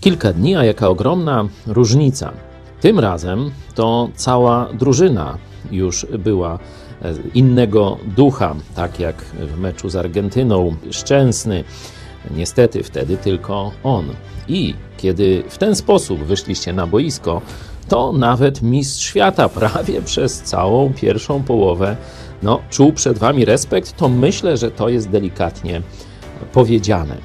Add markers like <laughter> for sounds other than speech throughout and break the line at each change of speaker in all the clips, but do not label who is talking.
Kilka dni, a jaka ogromna różnica. Tym razem to cała drużyna już była e, innego ducha, tak jak w meczu z Argentyną. Szczęsny, niestety wtedy tylko on. I kiedy w ten sposób wyszliście na boisko, to nawet mistrz świata <laughs> prawie przez całą pierwszą połowę no, czuł przed wami respekt, to myślę, że to jest delikatnie powiedziane.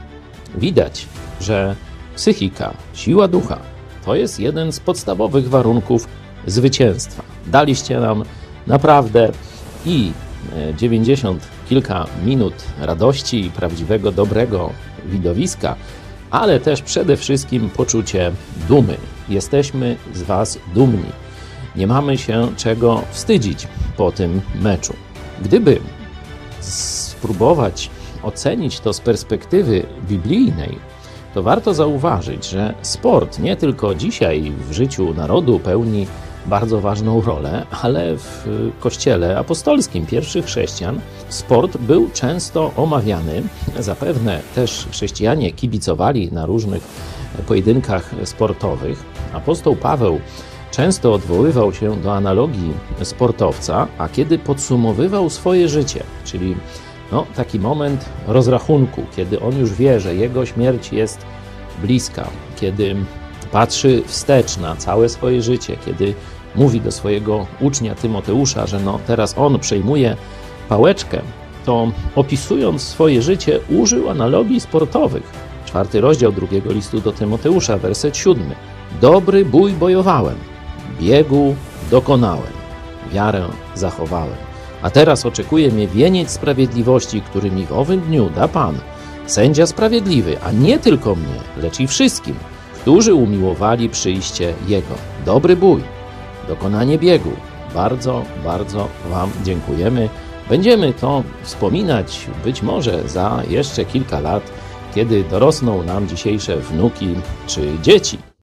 Widać, że psychika, siła ducha to jest jeden z podstawowych warunków zwycięstwa. Daliście nam naprawdę i 90 kilka minut radości i prawdziwego, dobrego widowiska, ale też przede wszystkim poczucie dumy. Jesteśmy z Was dumni. Nie mamy się czego wstydzić po tym meczu. Gdyby spróbować ocenić to z perspektywy biblijnej, to warto zauważyć, że sport nie tylko dzisiaj w życiu narodu pełni bardzo ważną rolę, ale w kościele apostolskim pierwszych chrześcijan sport był często omawiany. Zapewne też chrześcijanie kibicowali na różnych pojedynkach sportowych. Apostoł Paweł często odwoływał się do analogii sportowca, a kiedy podsumowywał swoje życie, czyli no, taki moment rozrachunku, kiedy on już wie, że jego śmierć jest bliska, kiedy patrzy wstecz na całe swoje życie, kiedy mówi do swojego ucznia Tymoteusza, że no, teraz on przejmuje pałeczkę, to opisując swoje życie użył analogii sportowych. Czwarty rozdział drugiego listu do Tymoteusza, werset siódmy. Dobry bój bojowałem, biegu dokonałem, wiarę zachowałem. A teraz oczekuje mnie wieniec sprawiedliwości, który mi w owym dniu da Pan, sędzia sprawiedliwy, a nie tylko mnie, lecz i wszystkim, którzy umiłowali przyjście Jego. Dobry bój, dokonanie biegu. Bardzo, bardzo Wam dziękujemy. Będziemy to wspominać być może za jeszcze kilka lat, kiedy dorosną nam dzisiejsze wnuki czy dzieci.